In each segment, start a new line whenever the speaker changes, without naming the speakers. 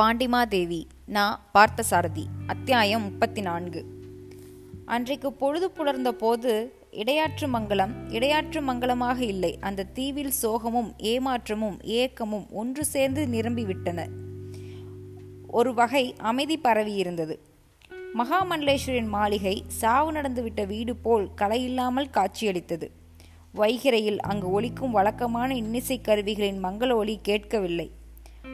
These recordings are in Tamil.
பாண்டிமாதேவி நா. பார்த்தசாரதி அத்தியாயம் முப்பத்தி நான்கு அன்றைக்கு பொழுது புலர்ந்த போது இடையாற்று மங்கலம் இடையாற்று மங்கலமாக இல்லை. அந்த தீவில் சோகமும் ஏமாற்றமும் ஏக்கமும் ஒன்று சேர்ந்து நிரம்பிவிட்டன. ஒரு வகை அமைதி பரவியிருந்தது. மகாமண்டலேஸ்வரின் மாளிகை சாவு நடந்துவிட்ட வீடு போல் கலையில்லாமல் காட்சியளித்தது. வைகிரையில் அங்கு ஒலிக்கும் வழக்கமான இன்னிசை கருவிகளின் மங்கள ஒலி கேட்கவில்லை.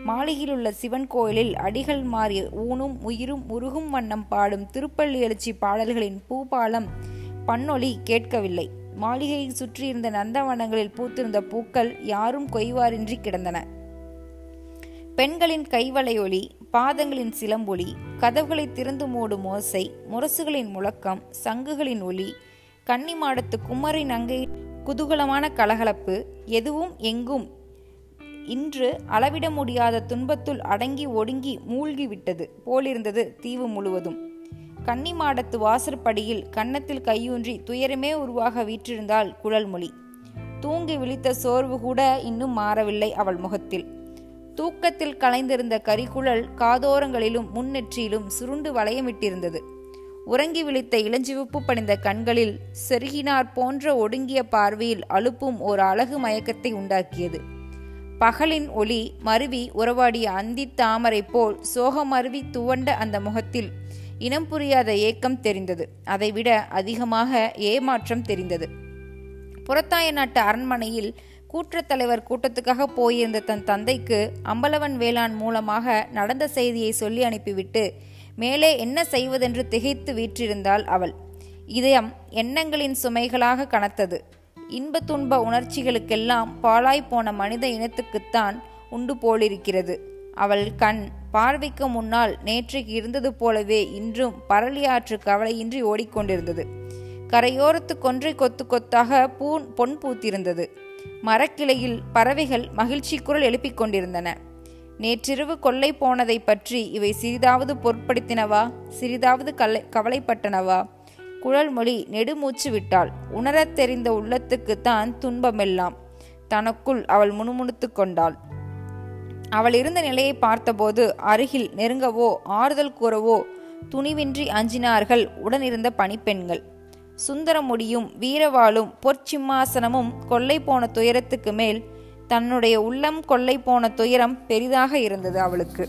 மாளிகையில் உள்ள சிவன் கோயிலில் அடிகள் மாறி ஊனும் உயிரும் உருகும் வண்ணம் பாடும் திருப்பள்ளி எழுச்சி பாடல்களின் பூபாலம் பன்னொலி கேட்கவில்லை. மாளிகையை சுற்றியிருந்த நந்தவனங்களில் பூத்திருந்த பூக்கள் யாரும் கொய்வாரின்றி கிடந்தன. பெண்களின் கைவளையொலி பாதங்களின் சிலம்பொலி கதவுகளை திறந்து மூடும் ஓசை முரசுகளின் முழக்கம் சங்குகளின் ஒலி கன்னிமாடத்து குமரின் நங்கை குதூகலமான கலகலப்பு எதுவும் எங்கும் இன்று அளவிட முடியாத துன்பத்துள் அடங்கி ஒடுங்கி மூழ்கிவிட்டது போலிருந்தது தீவு முழுவதும். கன்னிமாடத்து வாசற்படியில் கன்னத்தில் கையூன்றி துயரமே உருவாக வீற்றிருந்தாள் குழல்மொழி. தூங்கி விழித்த சோர்வு கூட இன்னும் மாறவில்லை அவள் முகத்தில். தூக்கத்தில் கலைந்திருந்த கரிகுழல் காதோரங்களிலும் முன்னெற்றியிலும் சுருண்டு வளையமிட்டிருந்தது. உறங்கி விழித்த இளஞ்சிவப்பு படிந்த கண்களில் செருகினார் போன்ற ஒடுங்கிய பார்வையில் அலுப்பும் ஒரு அழகு மயக்கத்தை உண்டாக்கியது. பகலின் ஒளி மருவி உறவாடிய அந்தி தாமரை போல் சோகமருவி துவண்ட அந்த முகத்தில் இனம் புரியாத ஏக்கம் தெரிந்தது. அதைவிட அதிகமாக ஏமாற்றம் தெரிந்தது. புறத்தாய நாட்டு அரண்மனையில் கூற்றத்தலைவர் கூட்டத்துக்காக போயிருந்த தன் தந்தைக்கு அம்பலவன் வேளாண் மூலமாக நடந்த செய்தியை சொல்லி அனுப்பிவிட்டு மேலே என்ன செய்வதென்று திகைத்து வீற்றிருந்தாள் அவள். இதயம் எண்ணங்களின் சுமைகளாக கனத்தது. இன்ப துன்ப உணர்ச்சிகளுக்கெல்லாம் பாழாய் போன மனித இனத்துக்குத்தான் உண்டு போலிருக்கிறது. அவள் கண் பார்வைக்கு முன்னால் நேற்றைக்கு இருந்தது போலவே இன்றும் பரளியாற்று கவலையின்றி ஓடிக்கொண்டிருந்தது. கரையோரத்து கொன்றை கொத்து கொத்தாக பூன் பொன் பூத்திருந்தது. மரக்கிளையில் பறவைகள் மகிழ்ச்சி குரல் எழுப்பிக் கொண்டிருந்தன. நேற்றிரவு கொள்ளை போனதை பற்றி இவை சிறிதாவது பொருட்படுத்தினவா? சிறிதாவது கலை கவலைப்பட்டனவா? குழல்மொழி நெடுமூச்சு விட்டாள். உணரத் தெரிந்த உள்ளத்துக்குத்தான் துன்பமெல்லாம். தனக்குள் அவள் முணுமுணுத்து கொண்டாள். அவள் இருந்த நிலையை பார்த்தபோது அருகில் நெருங்கவோ ஆறுதல் கூறவோ துணிவின்றி அஞ்சினார்கள் உடனிருந்த பணிப்பெண்கள். சுந்தரமுடியும் வீரவாளும் பொற்சிம்மாசனமும் கொள்ளை போன துயரத்துக்கு மேல் தன்னுடைய உள்ளம் கொள்ளை போன துயரம் பெரிதாக இருந்தது அவளுக்கு.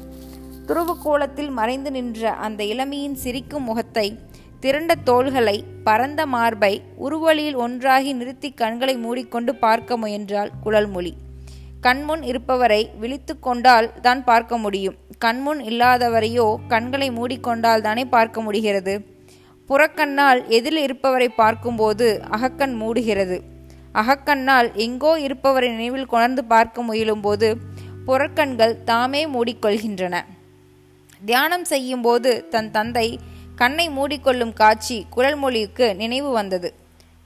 துருவு கோலத்தில் மறைந்து நின்ற அந்த இளமையின் சிரிக்கும் முகத்தை திரண்ட தோள்களை பரந்த மார்பை உருவழியில் ஒன்றாகி நிறுத்தி கண்களை மூடிக்கொண்டு பார்க்க முயன்றாள் குழல்மொழி. கண்முன் இருப்பவரை விழித்து கொண்டால் தான் பார்க்க முடியும். கண்முன் இல்லாதவரையோ கண்களை மூடிக்கொண்டால் தானே பார்க்க முடிகிறது. புறக்கண்ணால் எதில் இருப்பவரை பார்க்கும்போது அகக்கண் மூடுகிறது. அகக்கண்ணால் எங்கோ இருப்பவரை நினைவில் கொணர்ந்து பார்க்க முயலும்போது புறக்கண்கள் தாமே மூடிக்கொள்கின்றன. தியானம் செய்யும்போது தன் தந்தை கண்ணை மூடிக்கொள்ளும் காட்சி குரல்மொழிக்கு நினைவு வந்தது.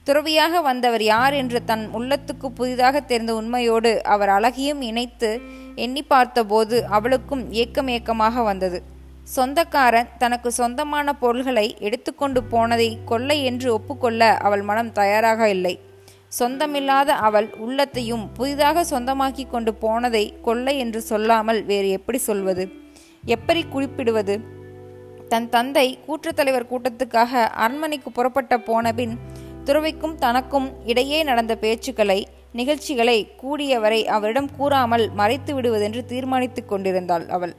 துறவியாக வந்தவர் யார் என்று தன் உள்ளத்துக்கு புதிதாக தெரிந்த உண்மையோடு அவர் அழகியும் இணைத்து எண்ணி பார்த்தபோது அவளுக்கும் ஏக்கம் ஏக்கமாக வந்தது. சொந்தக்காரன் தனக்கு சொந்தமான பொருள்களை எடுத்துக்கொண்டு போனதை கொள்ளை என்று ஒப்புக்கொள்ள அவள் மனம் தயாராக இல்லை. சொந்தமில்லாத அவள் உள்ளத்தையும் புதிதாக சொந்தமாக்கி கொண்டு போனதை கொள்ளை என்று சொல்லாமல் வேறு எப்படி சொல்வது? எப்படி குறிப்பிடுவது? தன் தந்தை கூற்றுத்தலைவர் கூட்டத்துக்காக அரண்மனைக்கு புறப்பட்ட போனபின் துறவிக்கும் தனக்கும் இடையே நடந்த பேச்சுக்களை நிகழ்ச்சிகளை கூடியவரை அவரிடம் கூறாமல் மறைத்து விடுவதென்று தீர்மானித்துக் கொண்டிருந்தாள் அவள்.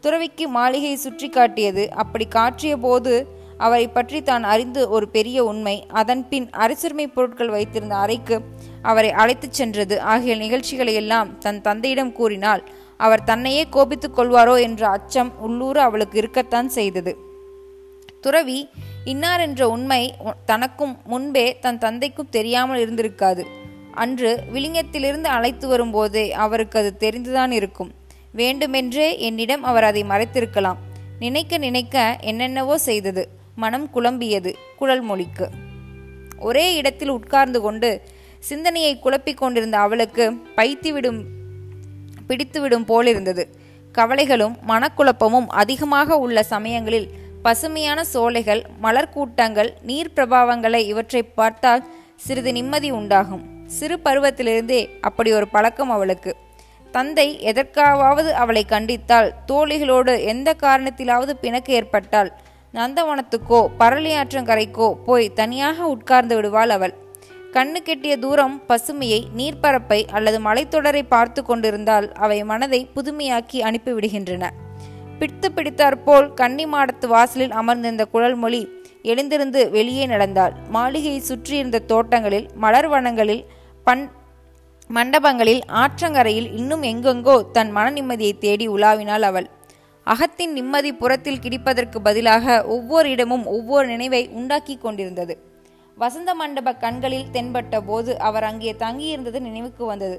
துறவிக்கு மாளிகை சுற்றி காட்டியது அப்படி காட்டிய போது அவரை பற்றி தான் அறிந்து ஒரு பெரிய உண்மை. அதன் பின் அரசுரிமை பொருட்கள் வைத்திருந்த அறைக்கு அவரை அழைத்துச் சென்றது. ஆகிய நிகழ்ச்சிகளை எல்லாம் தன் தந்தையிடம் கூறினால் அவர் தன்னையே கோபித்துக் கொள்வாரோ என்ற அச்சம் உள்ளூர அவளுக்கு இருக்கத்தான் செய்தது. துறவி இன்னார் என்ற உண்மை தனக்கும் முன்பே தன் தந்தைக்கும் தெரியாமல் இருந்திருக்காது. அன்று விளிங்கத்திலிருந்து அழைத்து வரும்போதே அவருக்கு அது தெரிந்துதான் இருக்கும். வேண்டுமென்றே என்னிடம் அவர் அதை மறைத்திருக்கலாம். நினைக்க நினைக்க என்னென்னவோ செய்தது. மனம் குழம்பியது குழல் மொழிக்கு. ஒரே இடத்தில் உட்கார்ந்து கொண்டு சிந்தனையை குழப்பிக் கொண்டிருந்த அவளுக்கு பைத்திவிடும் பிடித்துவிடும் போலிருந்தது. கவலைகளும் மனக்குழப்பமும் அதிகமாக உள்ள சமயங்களில் பசுமையான சோலைகள் மலர் கூட்டங்கள் நீர் பிரபாவங்களை இவற்றை பார்த்தால் சிறிது நிம்மதி உண்டாகும். சிறு பருவத்திலிருந்தே அப்படி ஒரு பழக்கம் அவளுக்கு. தந்தை எதற்காவது அவளை கண்டித்தால் தோழிகளோடு எந்த காரணத்திலாவது பிணக்கு ஏற்பட்டால் நந்தவனத்துக்கோ பரளியாற்றங்கரைக்கோ போய் தனியாக உட்கார்ந்து விடுவாள் அவள். கண்ணு கெட்டிய தூரம் பசுமையை நீர்ப்பரப்பை அல்லது மலைத்தொடரை பார்த்து கொண்டிருந்தால் அவை மனதை புதுமையாக்கி அனுப்பிவிடுகின்றன. பிடித்து பிடித்தாற்போல் கன்னி மாடத்து வாசலில் அமர்ந்திருந்த குழல்மொழி எழுந்திருந்து வெளியே நடந்தாள். மாளிகையை சுற்றியிருந்த தோட்டங்களில் மலர் வனங்களில் பண் மண்டபங்களில் ஆற்றங்கரையில் இன்னும் எங்கெங்கோ தன் மன நிம்மதியை தேடி உலாவினாள் அவள். அகத்தின் நிம்மதி புறத்தில் கிடிப்பதற்கு பதிலாக ஒவ்வொரு இடமும் ஒவ்வொரு நினைவை உண்டாக்கி கொண்டிருந்தது. வசந்த மண்டப கண்களில் தென்பட்ட போது அவர் அங்கே தங்கியிருந்தது நினைவுக்கு வந்தது.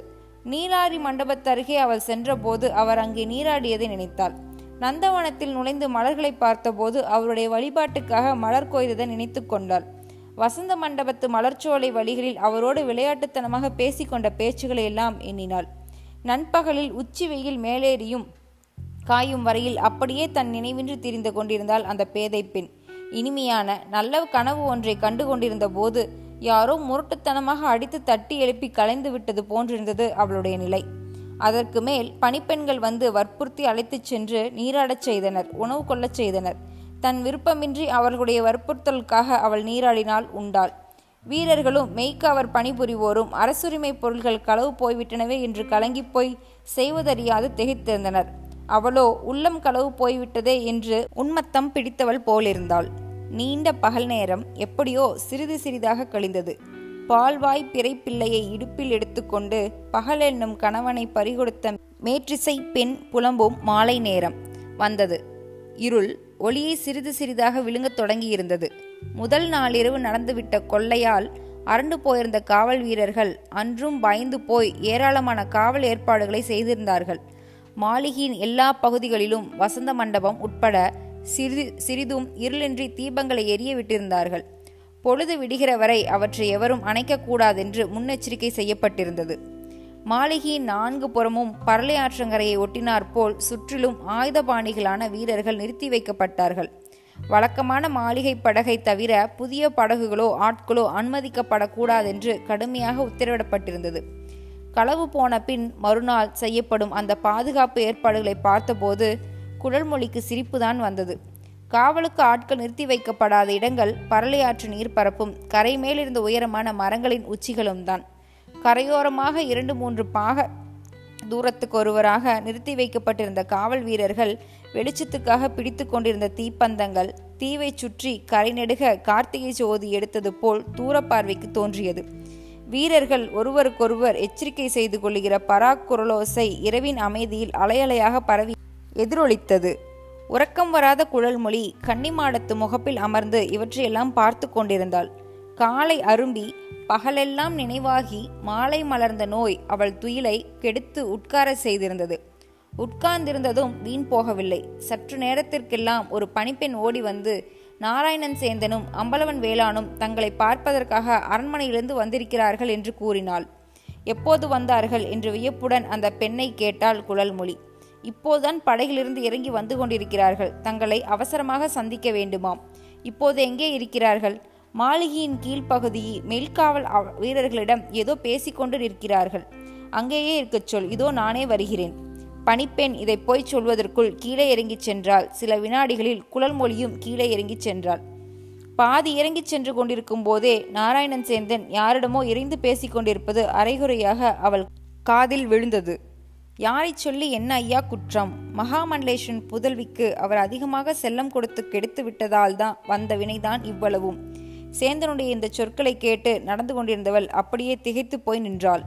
நீராடி மண்டபத்தருகே அவள் சென்றபோது அவர் அங்கே நீராடியதை நினைத்தாள். நந்தவனத்தில் நுழைந்து மலர்களை பார்த்தபோது அவருடைய வழிபாட்டுக்காக மலர் கொய்ததை நினைத்து கொண்டாள். வசந்த மண்டபத்து மலர்ச்சோலை வழிகளில் அவரோடு விளையாட்டுத்தனமாக பேசிக்கொண்ட பேச்சுகளை எல்லாம் எண்ணினாள். நண்பகலில் உச்சி வெயில் மேலேறியும் காயும் வரையில் அப்படியே தன் நினைவின்றி திரிந்து கொண்டிருந்தாள் அந்த பேதை பெண். இனிமையான நல்ல கனவு ஒன்றை கண்டு கொண்டிருந்த போது யாரோ முரட்டுத்தனமாக அடித்து தட்டி எழுப்பி கலைந்து விட்டது போன்றிருந்தது அவளுடைய நிலை. அதற்கு மேல் பணிப்பெண்கள் வந்து வற்புறுத்தி அழைத்துச் சென்று நீராடச் செய்தனர் உணவு கொள்ளச் செய்தனர். தன் விருப்பமின்றி அவர்களுடைய வற்புறுத்தலுக்காக அவள் நீராடினால் உண்டாள். வீரர்களும் மெய்க்காவர் பணிபுரிவோரும் அரசுரிமை பொருள்கள் களவு போய்விட்டனவே என்று கலங்கிப் போய் செய்வதறியாது திகைத்திருந்தனர். அவளோ உள்ளம் களவு போய்விட்டதே என்று உன்மத்தம் பிடித்தவள் போலிருந்தாள். நீண்ட பகல் நேரம் எப்படியோ சிறிது சிறிதாக கழிந்தது. பால்வாய் பிறைப்பிள்ளையை இடுப்பில் எடுத்துக்கொண்டு பகல் என்னும் கணவனை பறிகொடுத்த மேற்றிசை பெண் புலம்பும் மாலை நேரம் வந்தது. இருள் ஒளியை சிறிது சிறிதாக விழுங்கத் தொடங்கியிருந்தது. முதல் நாளிரவு நடந்துவிட்ட கொள்ளையால் அரண்டு போயிருந்த காவல் வீரர்கள் அன்றும் பயந்து போய் ஏராளமான காவல் ஏற்பாடுகளை செய்திருந்தார்கள். மாளிகையின் எல்லா பகுதிகளிலும் வசந்த மண்டபம் உட்பட சிறிது சிறிதும் இருளின்றி தீபங்களை எரிய விட்டிருந்தார்கள். பொழுது விடுகிற வரை அவற்றை எவரும் அணைக்கக்கூடாதென்று முன்னெச்சரிக்கை செய்யப்பட்டிருந்தது. மாளிகையின் நான்கு புறமும் பரலை ஆற்றங்கரையை ஒட்டினாற்போல் சுற்றிலும் ஆயுதபாணிகளான வீரர்கள் நிறுத்தி வைக்கப்பட்டார்கள். வழக்கமான மாளிகை படகை தவிர புதிய படகுகளோ ஆட்களோ அனுமதிக்கப்படக்கூடாதென்று கடுமையாக உத்தரவிடப்பட்டிருந்தது. களவு போன பின் மறுநாள் செய்யப்படும் அந்த பாதுகாப்பு ஏற்பாடுகளை பார்த்தபோது குழல்மொழிக்கு சிரிப்புதான் வந்தது. காவலுக்கு ஆட்கள் நிறுத்தி வைக்கப்படாத இடங்கள் பரளையாற்று நீர்ப்பரப்பும் கரை மேலிருந்த உயரமான மரங்களின் உச்சிகளும் தான். கரையோரமாக இரண்டு மூன்று பாக தூரத்துக்கு ஒருவராக நிறுத்தி வைக்கப்பட்டிருந்த காவல் வீரர்கள் வெளிச்சத்துக்காக பிடித்து கொண்டிருந்த தீப்பந்தங்கள் தீவை சுற்றி கரை நெடுக கார்த்திகை ஜோதி எடுத்தது போல் தூரப்பார்வைக்கு தோன்றியது. வீரர்கள் ஒருவருக்கொருவர் எச்சரிக்கை செய்து கொள்ளுகிற பராக்குரலோசை இரவின் அமைதியில் அலையலையாக பரவி எதிரொலித்தது. உறக்கம் வராத குழல்மொழி கன்னிமாடத்து முகப்பில் அமர்ந்து இவற்றையெல்லாம் பார்த்து கொண்டிருந்தாள். காலை அரும்பி பகலெல்லாம் நினைவாகி மாலை மலர்ந்த நோய் அவள் துயிலை கெடுத்து உட்கார செய்திருந்தது. உட்கார்ந்திருந்ததும் வீண் போகவில்லை. சற்று நேரத்திற்கெல்லாம் ஒரு பணிப்பெண் ஓடி வந்து நாராயணன் சேந்தனும் அம்பலவன் வேளானும் தங்களை பார்ப்பதற்காக அரண்மனையிலிருந்து வந்திருக்கிறார்கள் என்று கூறினாள். எப்போது வந்தார்கள் என்று வியப்புடன் அந்த பெண்ணை கேட்டாள் குழல்மொழி. இப்போதுதான் படகிலிருந்து இறங்கி வந்து கொண்டிருக்கிறார்கள். தங்களை அவசரமாக சந்திக்க வேண்டுமாம். இப்போது எங்கே இருக்கிறார்கள்? மாளிகையின் கீழ்ப்பகுதியில் மெல்காவல் வீரர்களிடம் ஏதோ பேசிக்கொண்டு நிற்கிறார்கள். அங்கேயே இருக்கச் சொல். இதோ நானே வருகிறேன். பணிப்பெண் இதை போய் சொல்வதற்குள் கீழே இறங்கிச் சென்றாள். சில வினாடிகளில் குழல் மொழியும் கீழே இறங்கிச் சென்றாள். பாதி இறங்கிச் சென்று கொண்டிருக்கும் போதே நாராயணன் சேந்தன் யாரிடமோ இறைந்து பேசிக்கொண்டிருப்பது அரைகுறையாக அவள் காதில் விழுந்தது. யாரைச் சொல்லி என்ன ஐயா குற்றம்? மகாமண்டலேஸ்வரன் புதல்விக்கு அவர் அதிகமாக செல்லம் கொடுத்து கெடுத்து விட்டதால் தான் வந்த வினைதான் இவ்வளவும். சேந்தனுடைய இந்த சொற்களை கேட்டு நடந்து கொண்டிருந்தவள் அப்படியே திகைத்துப் போய் நின்றாள்.